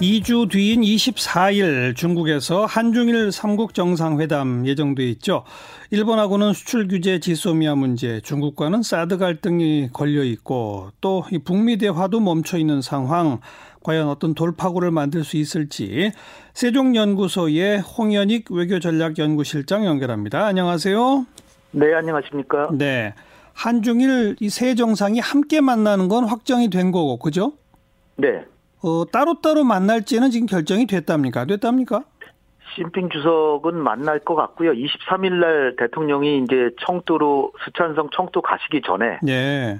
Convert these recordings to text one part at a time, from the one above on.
2주 뒤인 24일 중국에서 한중일 삼국 정상회담 예정돼 있죠. 일본하고는 수출 규제 지소미아 문제, 중국과는 사드 갈등이 걸려 있고 또 북미 대화도 멈춰 있는 상황. 과연 어떤 돌파구를 만들 수 있을지 세종연구소의 홍현익 외교전략연구실장 연결합니다. 안녕하세요. 네, 안녕하십니까? 네. 한중일 이 세 정상이 함께 만나는 건 확정이 된 거고, 그죠? 네. 어, 따로따로 만날지는 지금 결정이 됐답니까? 됐답니까? 시진핑 주석은 만날 것 같고요. 23일 날 대통령이 이제 청두로 수찬성 청두 가시기 전에 네.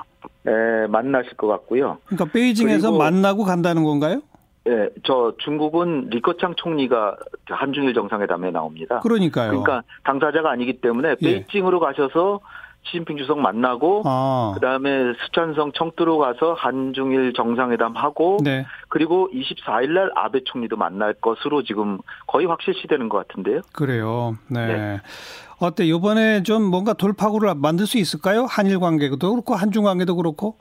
에, 만나실 것 같고요. 그러니까 베이징에서 만나고 간다는 건가요? 예, 저 중국은 리커창 총리가 한중일 정상회담에 나옵니다. 그러니까요. 그러니까 당사자가 아니기 때문에 예. 베이징으로 가셔서 시진핑 주석 만나고 아, 그다음에 수찬성 청두로 가서 한중일 정상회담 하고 네. 그리고 24일 날 아베 총리도 만날 것으로 지금 거의 확실시되는 것 같은데요. 그래요. 네. 네. 어때? 이번에 좀 뭔가 돌파구를 만들 수 있을까요? 한일 관계도 그렇고 한중 관계도 그렇고.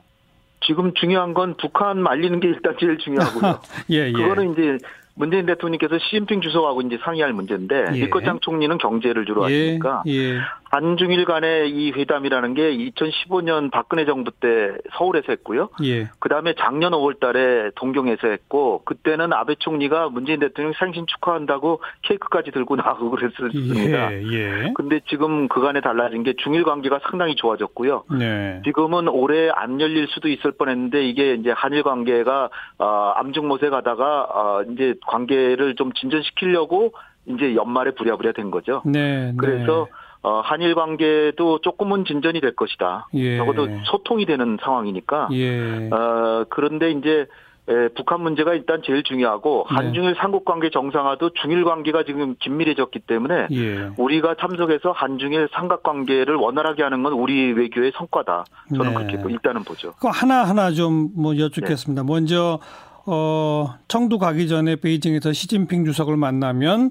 지금 중요한 건 북한 말리는 게 일단 제일 중요하고요. 예, 예. 그거는 이제 문재인 대통령께서 시진핑 주석하고 이제 상의할 문제인데 예. 리커창 총리는 경제를 주로 예, 하시니까 예. 한중일 간의 이 회담이라는 게 2015년 박근혜 정부 때 서울에서 했고요. 예. 그다음에 작년 5월 달에 동경에서 했고 그때는 아베 총리가 문재인 대통령 생신 축하한다고 케이크까지 들고 나가고 그랬었습니다. 예, 예. 근데 지금 그간에 달라진 게 중일 관계가 상당히 좋아졌고요. 네. 지금은 올해 안 열릴 수도 있을 뻔했는데 이게 이제 한일 관계가 어, 암중못에 가다가 어, 이제 관계를 좀 진전시키려고 이제 연말에 부랴부랴 된 거죠. 네. 그래서 어, 한일 관계도 조금은 진전이 될 것이다. 예. 적어도 소통이 되는 상황이니까. 네. 예. 어, 그런데 이제 에, 북한 문제가 일단 제일 중요하고 네. 한중일 삼국 관계 정상화도 중일 관계가 지금 긴밀해졌기 때문에 예. 우리가 참석해서 한중일 삼각 관계를 원활하게 하는 건 우리 외교의 성과다. 저는 네. 그렇게 보- 일단은 보죠. 그 하나 하나 좀 뭐 여쭙겠습니다. 네. 먼저 어 청두 가기 전에 베이징에서 시진핑 주석을 만나면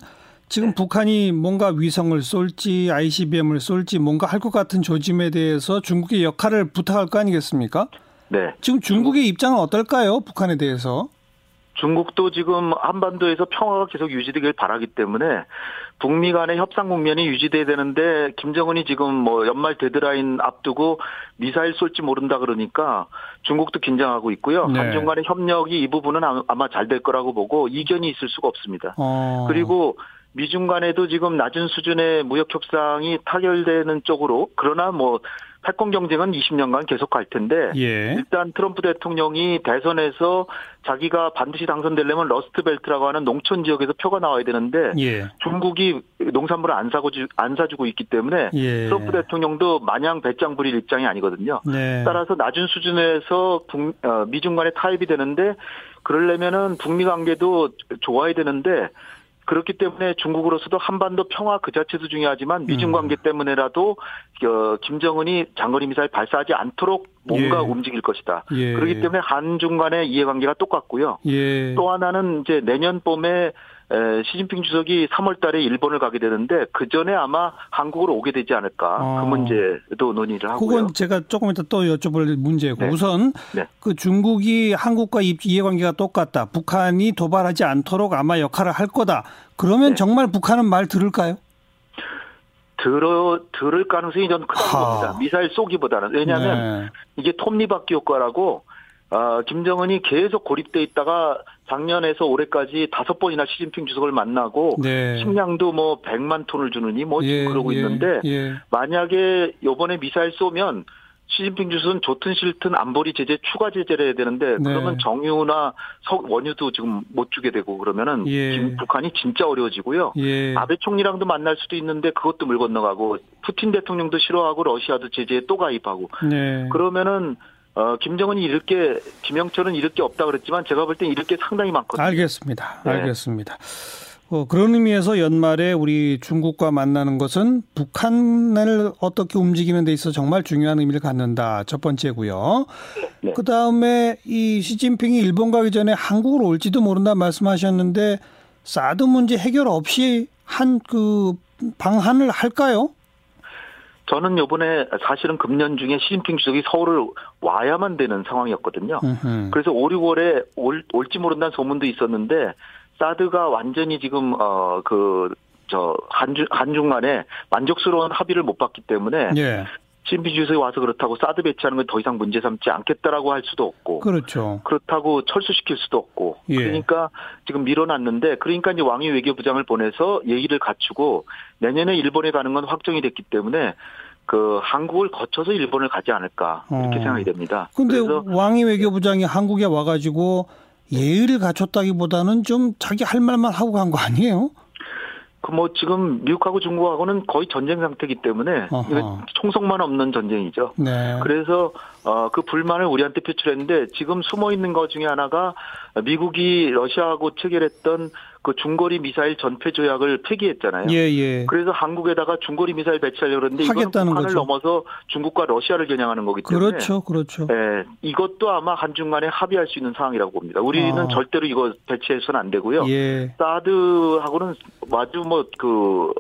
지금 네. 북한이 뭔가 위성을 쏠지 ICBM을 쏠지 뭔가 할 것 같은 조짐에 대해서 중국의 역할을 부탁할 거 아니겠습니까? 네. 지금 중국의 입장은 어떨까요? 북한에 대해서? 중국도 지금 한반도에서 평화가 계속 유지되길 바라기 때문에 북미 간의 협상 국면이 유지돼야 되는데 김정은이 지금 뭐 연말 데드라인 앞두고 미사일 쏠지 모른다 그러니까 중국도 긴장하고 있고요. 네. 한중 간의 협력이 이 부분은 아- 아마 잘 될 거라고 보고 이견이 있을 수가 없습니다. 어. 그리고 미중 간에도 지금 낮은 수준의 무역 협상이 타결되는 쪽으로 그러나 뭐 패권 경쟁은 20년간 계속 갈 텐데 예. 일단 트럼프 대통령이 대선에서 자기가 반드시 당선되려면 러스트 벨트라고 하는 농촌 지역에서 표가 나와야 되는데 예. 중국이 농산물을 안 사고 주- 안 사주고 있기 때문에 예. 트럼프 대통령도 마냥 배짱 부릴 입장이 아니거든요. 네. 따라서 낮은 수준에서 북, 어, 미중 간의 타협이 되는데 그러려면은 북미 관계도 좋아야 되는데 그렇기 때문에 중국으로서도 한반도 평화 그 자체도 중요하지만 미중 음. 관계 때문에라도 어, 김정은이 장거리 미사일 발사하지 않도록 뭔가 예. 움직일 것이다. 예. 그렇기 때문에 한중 간의 이해관계가 똑같고요. 예. 또 하나는 이제 내년 봄에 에, 시진핑 주석이 3월 달에 일본을 가게 되는데 그 전에 아마 한국으로 오게 되지 않을까. 어. 그 문제도 논의를 하고요. 그건 제가 조금 이따 또 여쭤볼 문제고 네. 우선 네. 그 중국이 한국과 입- 이해관계가 똑같다. 북한이 도발하지 않도록 아마 역할을 할 거다. 그러면 네. 정말 북한은 말 들을까요? 들어 들을 가능성이 전 크다고 하. 봅니다. 미사일 쏘기보다는 왜냐하면 네. 이게 톱니바퀴 효과라고 아, 김정은이 계속 고립돼 있다가 작년에서 올해까지 다섯 번이나 시진핑 주석을 만나고 네. 식량도 뭐 100만 톤을 주느니 뭐 예, 그러고 예, 있는데 예. 만약에 요번에 미사일 쏘면 시진핑 주석은 좋든 싫든 안보리 제재 추가 제재를 해야 되는데 네. 그러면 정유나 석 원유도 지금 못 주게 되고 그러면은 예. 북한이 진짜 어려워지고요. 예. 아베 총리랑도 만날 수도 있는데 그것도 물 건너가고 푸틴 대통령도 싫어하고 러시아도 제재에 또 가입하고 네. 그러면은 어 김정은이 이럴 게 김영철은 이럴 게 없다 그랬지만 제가 볼 땐 이럴 게 상당히 많거든요. 알겠습니다. 네. 알겠습니다. 어, 그런 의미에서 연말에 우리 중국과 만나는 것은 북한을 어떻게 움직이는 데 있어 정말 중요한 의미를 갖는다. 첫 번째고요. 네. 그 다음에 이 시진핑이 일본 가기 전에 한국으로 올지도 모른다 말씀하셨는데 사드 문제 해결 없이 한 그 방한을 할까요? 저는 요번에 사실은 금년 중에 시진핑 주석이 서울을 와야만 되는 상황이었거든요. 음흠. 그래서 5, 6월에 올, 올지 모른다는 소문도 있었는데 사드가 완전히 지금 어그 저 한중 한중 간에 만족스러운 합의를 못 봤기 때문에 예. 주석이 와서 그렇다고 사드 배치하는 건 더 이상 문제 삼지 않겠다라고 할 수도 없고 그렇죠. 그렇다고 철수시킬 수도 없고 예. 그러니까 지금 밀어놨는데 그러니까 이제 왕위 외교부장을 보내서 예의를 갖추고 내년에 일본에 가는 건 확정이 됐기 때문에 그 한국을 거쳐서 일본을 가지 않을까 이렇게 어. 생각이 됩니다. 근데 왕이 외교부장이 한국에 와가지고 예의를 갖췄다기보다는 좀 자기 할 말만 하고 간 거 아니에요? 그 뭐 지금 미국하고 중국하고는 거의 전쟁 상태이기 때문에 어허. 총성만 없는 전쟁이죠. 네. 그래서 어, 그 불만을 우리한테 표출했는데 지금 숨어 있는 것 중에 하나가 미국이 러시아하고 체결했던 그 중거리 미사일 전폐 조약을 폐기했잖아요. 예, 예. 그래서 한국에다가 중거리 미사일 배치하려고 그러는데 하겠다는 북한을 거죠. 넘어서 중국과 러시아를 겨냥하는 거기 때문에 그렇죠, 그렇죠. 예, 이것도 아마 한중 간에 합의할 수 있는 상황이라고 봅니다. 우리는 아. 절대로 이거 배치해서는 안 되고요. 예. 사드하고는 아주 뭐그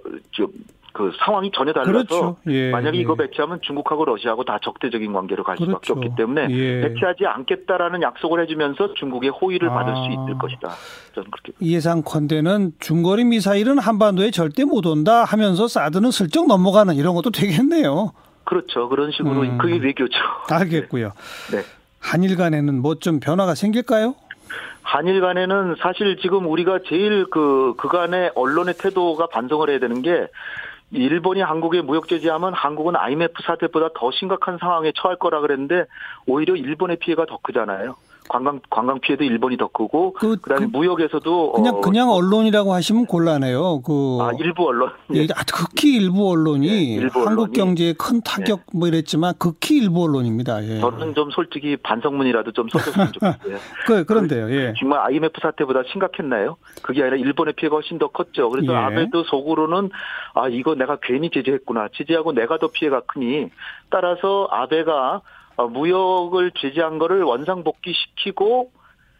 그 상황이 전혀 달라서 그렇죠. 예, 만약에 예. 이거 배치하면 중국하고 러시아하고 다 적대적인 관계로 갈 그렇죠. 수밖에 없기 때문에 예. 배치하지 않겠다라는 약속을 해주면서 중국의 호의를 받을 아. 수 있을 것이다. 저는 그렇게 예상컨대는 중거리 미사일은 한반도에 절대 못 온다 하면서 사드는 슬쩍 넘어가는 이런 것도 되겠네요. 그렇죠. 그런 식으로 음. 그게 외교죠. 알겠고요. 네. 한일 간에는 뭐 좀 변화가 생길까요? 한일 간에는 사실 지금 우리가 제일 그 그간의 언론의 태도가 반성을 해야 되는 게 일본이 한국에 무역 제재하면 한국은 IMF 사태보다 더 심각한 상황에 처할 거라 그랬는데 오히려 일본의 피해가 더 크잖아요. 관광 관광 피해도 일본이 더 크고 그- 그다음에 그- 무역에서도 그냥 어, 그냥 언론이라고 하시면 곤란해요. 그 아 일부 언론 예, 아, 극히 일부 언론이 예, 일부 한국 언론이. 네. 경제에 큰 타격 뭐 이랬지만 극히 일부 언론입니다. 예. 저는 좀 솔직히 반성문이라도 좀 써줬으면 좋겠어요. 그 그런데요. 예. 정말 IMF 사태보다 심각했나요? 그게 아니라 일본의 피해가 훨씬 더 컸죠. 그래서 예. 아베도 속으로는 아 이거 내가 괜히 제재했구나. 제재하고 내가 더 피해가 크니 따라서 아베가 어, 무역을 제재한 거를 원상복귀 시키고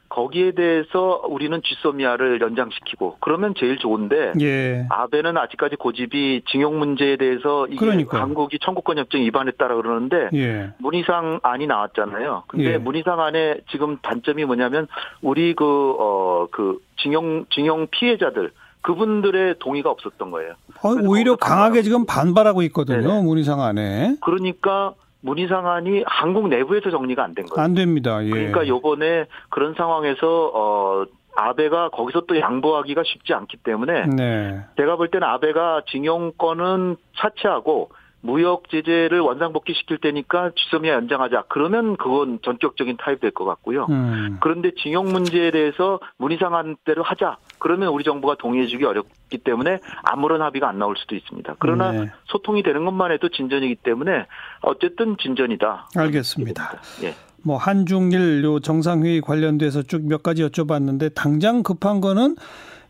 거기에 대해서 우리는 쥐소미아를 연장시키고 그러면 제일 좋은데 예. 아베는 아직까지 고집이 징용 문제에 대해서 이게 그러니까요. 한국이 청구권 협정 위반했다라 그러는데 예. 문희상 안이 나왔잖아요. 근데 예. 문희상 안에 지금 단점이 뭐냐면 우리 그어그 징용 징용 피해자들 그분들의 동의가 없었던 거예요. 어, 그래서 오히려 강하게 지금 반발하고 있거든요. 네네. 문희상 안에 그러니까 문희상 안이 한국 내부에서 정리가 안 된 거예요. 안 됩니다. 예. 그러니까 요번에 그런 상황에서 어 아베가 거기서 또 양보하기가 쉽지 않기 때문에 네. 제가 볼 때는 아베가 징용권은 차치하고 무역 제재를 원상복귀 시킬 테니까 쥐소미아 연장하자. 그러면 그건 전격적인 타협 될 것 같고요. 음. 그런데 징용 문제에 대해서 문희상한 대로 하자. 그러면 우리 정부가 동의해주기 어렵기 때문에 아무런 합의가 안 나올 수도 있습니다. 그러나 네. 소통이 되는 것만 해도 진전이기 때문에 어쨌든 진전이다. 알겠습니다. 예. 뭐 한중일 요 정상회의 관련돼서 쭉 몇 가지 여쭤봤는데 당장 급한 거는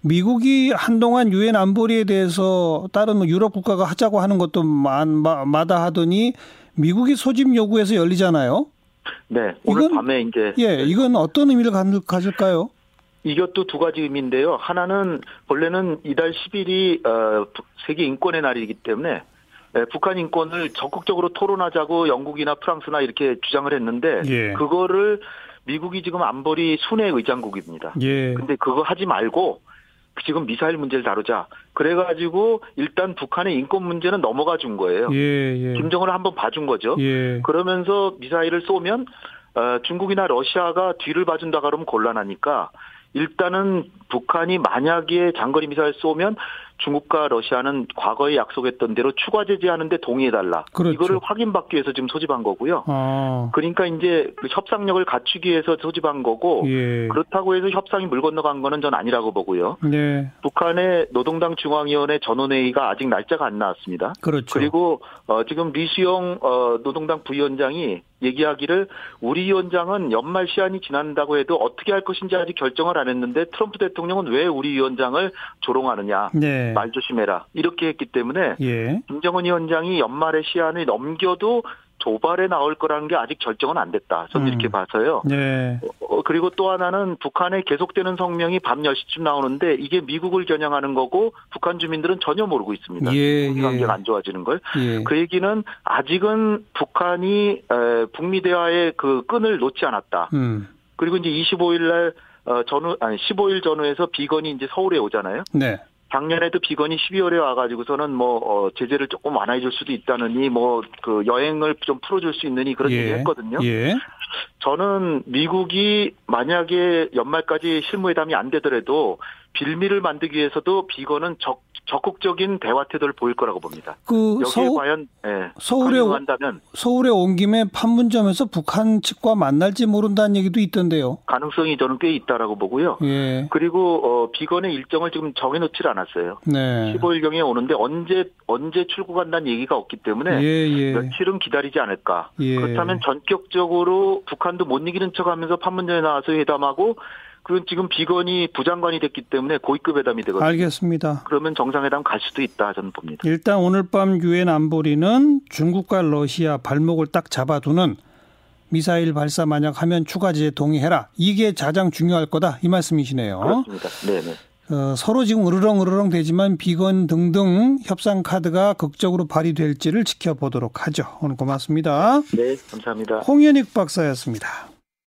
미국이 한동안 유엔 안보리에 대해서 다른 뭐 유럽 국가가 하자고 하는 것도 마, 마, 마다 하더니 미국이 소집 요구해서 열리잖아요. 네. 오늘 이건- 밤에 이제 예, 이건 어떤 의미를 가- 가질까요? 이것도 두 가지 의미인데요. 하나는 원래는 이달 10일이 어, 세계 인권의 날이기 때문에 예, 북한 인권을 적극적으로 토론하자고 영국이나 프랑스나 이렇게 주장을 했는데 예. 그거를 미국이 지금 안보리 순회 의장국입니다. 예. 근데 그거 하지 말고 지금 미사일 문제를 다루자. 그래가지고 일단 북한의 인권 문제는 넘어가 준 거예요. 예, 예. 김정은을 한번 봐준 거죠. 예. 그러면서 미사일을 쏘면 어, 중국이나 러시아가 뒤를 봐준다 그러면 곤란하니까 일단은 북한이 만약에 장거리 미사일 쏘면 중국과 러시아는 과거에 약속했던 대로 추가 제재하는데 동의해달라. 그렇죠. 이거를 확인받기 위해서 지금 소집한 거고요. 아. 그러니까 이제 그 협상력을 갖추기 위해서 소집한 거고 예. 그렇다고 해서 협상이 물 건너간 거는 전 아니라고 보고요. 네. 북한의 노동당 중앙위원회 전원회의가 아직 날짜가 안 나왔습니다. 그렇죠. 그리고 어, 지금 리수영 어, 노동당 부위원장이 얘기하기를 우리 위원장은 연말 시한이 지난다고 해도 어떻게 할 것인지 아직 결정을 안 했는데 트럼프 대통령은 왜 우리 위원장을 조롱하느냐 네. 말 조심해라 이렇게 했기 때문에 예. 김정은 위원장이 연말의 시한을 넘겨도 도발에 나올 거라는 게 아직 결정은 안 됐다. 저는 음. 이렇게 봐서요. 네. 어, 그리고 또 하나는 북한의 계속되는 성명이 밤 10시쯤 나오는데 이게 미국을 겨냥하는 거고 북한 주민들은 전혀 모르고 있습니다. 예, 예. 관계가 안 좋아지는 걸. 예. 그 얘기는 아직은 북한이 에, 북미 대화의 그 끈을 놓지 않았다. 음. 그리고 이제 25일 날 어, 전후 아니 15일 전후에서 비건이 이제 서울에 오잖아요. 네. 작년에도 비건이 12월에 와가지고서는 뭐 어, 제재를 조금 완화해줄 수도 있다느니 뭐 그 여행을 좀 풀어줄 수 있느니 그런 얘기 했거든요. 예. 저는 미국이 만약에 연말까지 실무회담이 안 되더라도 빌미를 만들기 위해서도 비건은 적, 적극적인 대화 태도를 보일 거라고 봅니다. 그 여기에 서, 과연 예, 서울에 한다면 서울에 온 김에 판문점에서 북한 측과 만날지 모른다는 얘기도 있던데요. 가능성이 저는 꽤 있다라고 보고요. 예. 그리고 어, 비건의 일정을 지금 정해놓질 않았어요. 네. 15일경에 오는데 언제 언제 출국한다는 얘기가 없기 때문에 예, 예. 며칠은 기다리지 않을까. 예. 그렇다면 전격적으로 북한도 못 이기는 척하면서 판문점에 나와서 회담하고 그건 지금 비건이 부장관이 됐기 때문에 고위급 회담이 되거든요. 알겠습니다. 그러면 정상회담 갈 수도 있다 저는 봅니다. 일단 오늘 밤 유엔 안보리는 중국과 러시아 발목을 딱 잡아두는 미사일 발사 만약 하면 추가 제재 동의해라. 이게 가장 중요할 거다. 이 말씀이시네요. 그렇습니다. 네네. 어, 서로 지금 으르렁 으르렁 되지만 비건 등등 협상 카드가 극적으로 발휘될지를 지켜보도록 하죠. 오늘 고맙습니다. 네, 감사합니다. 홍현익 박사였습니다.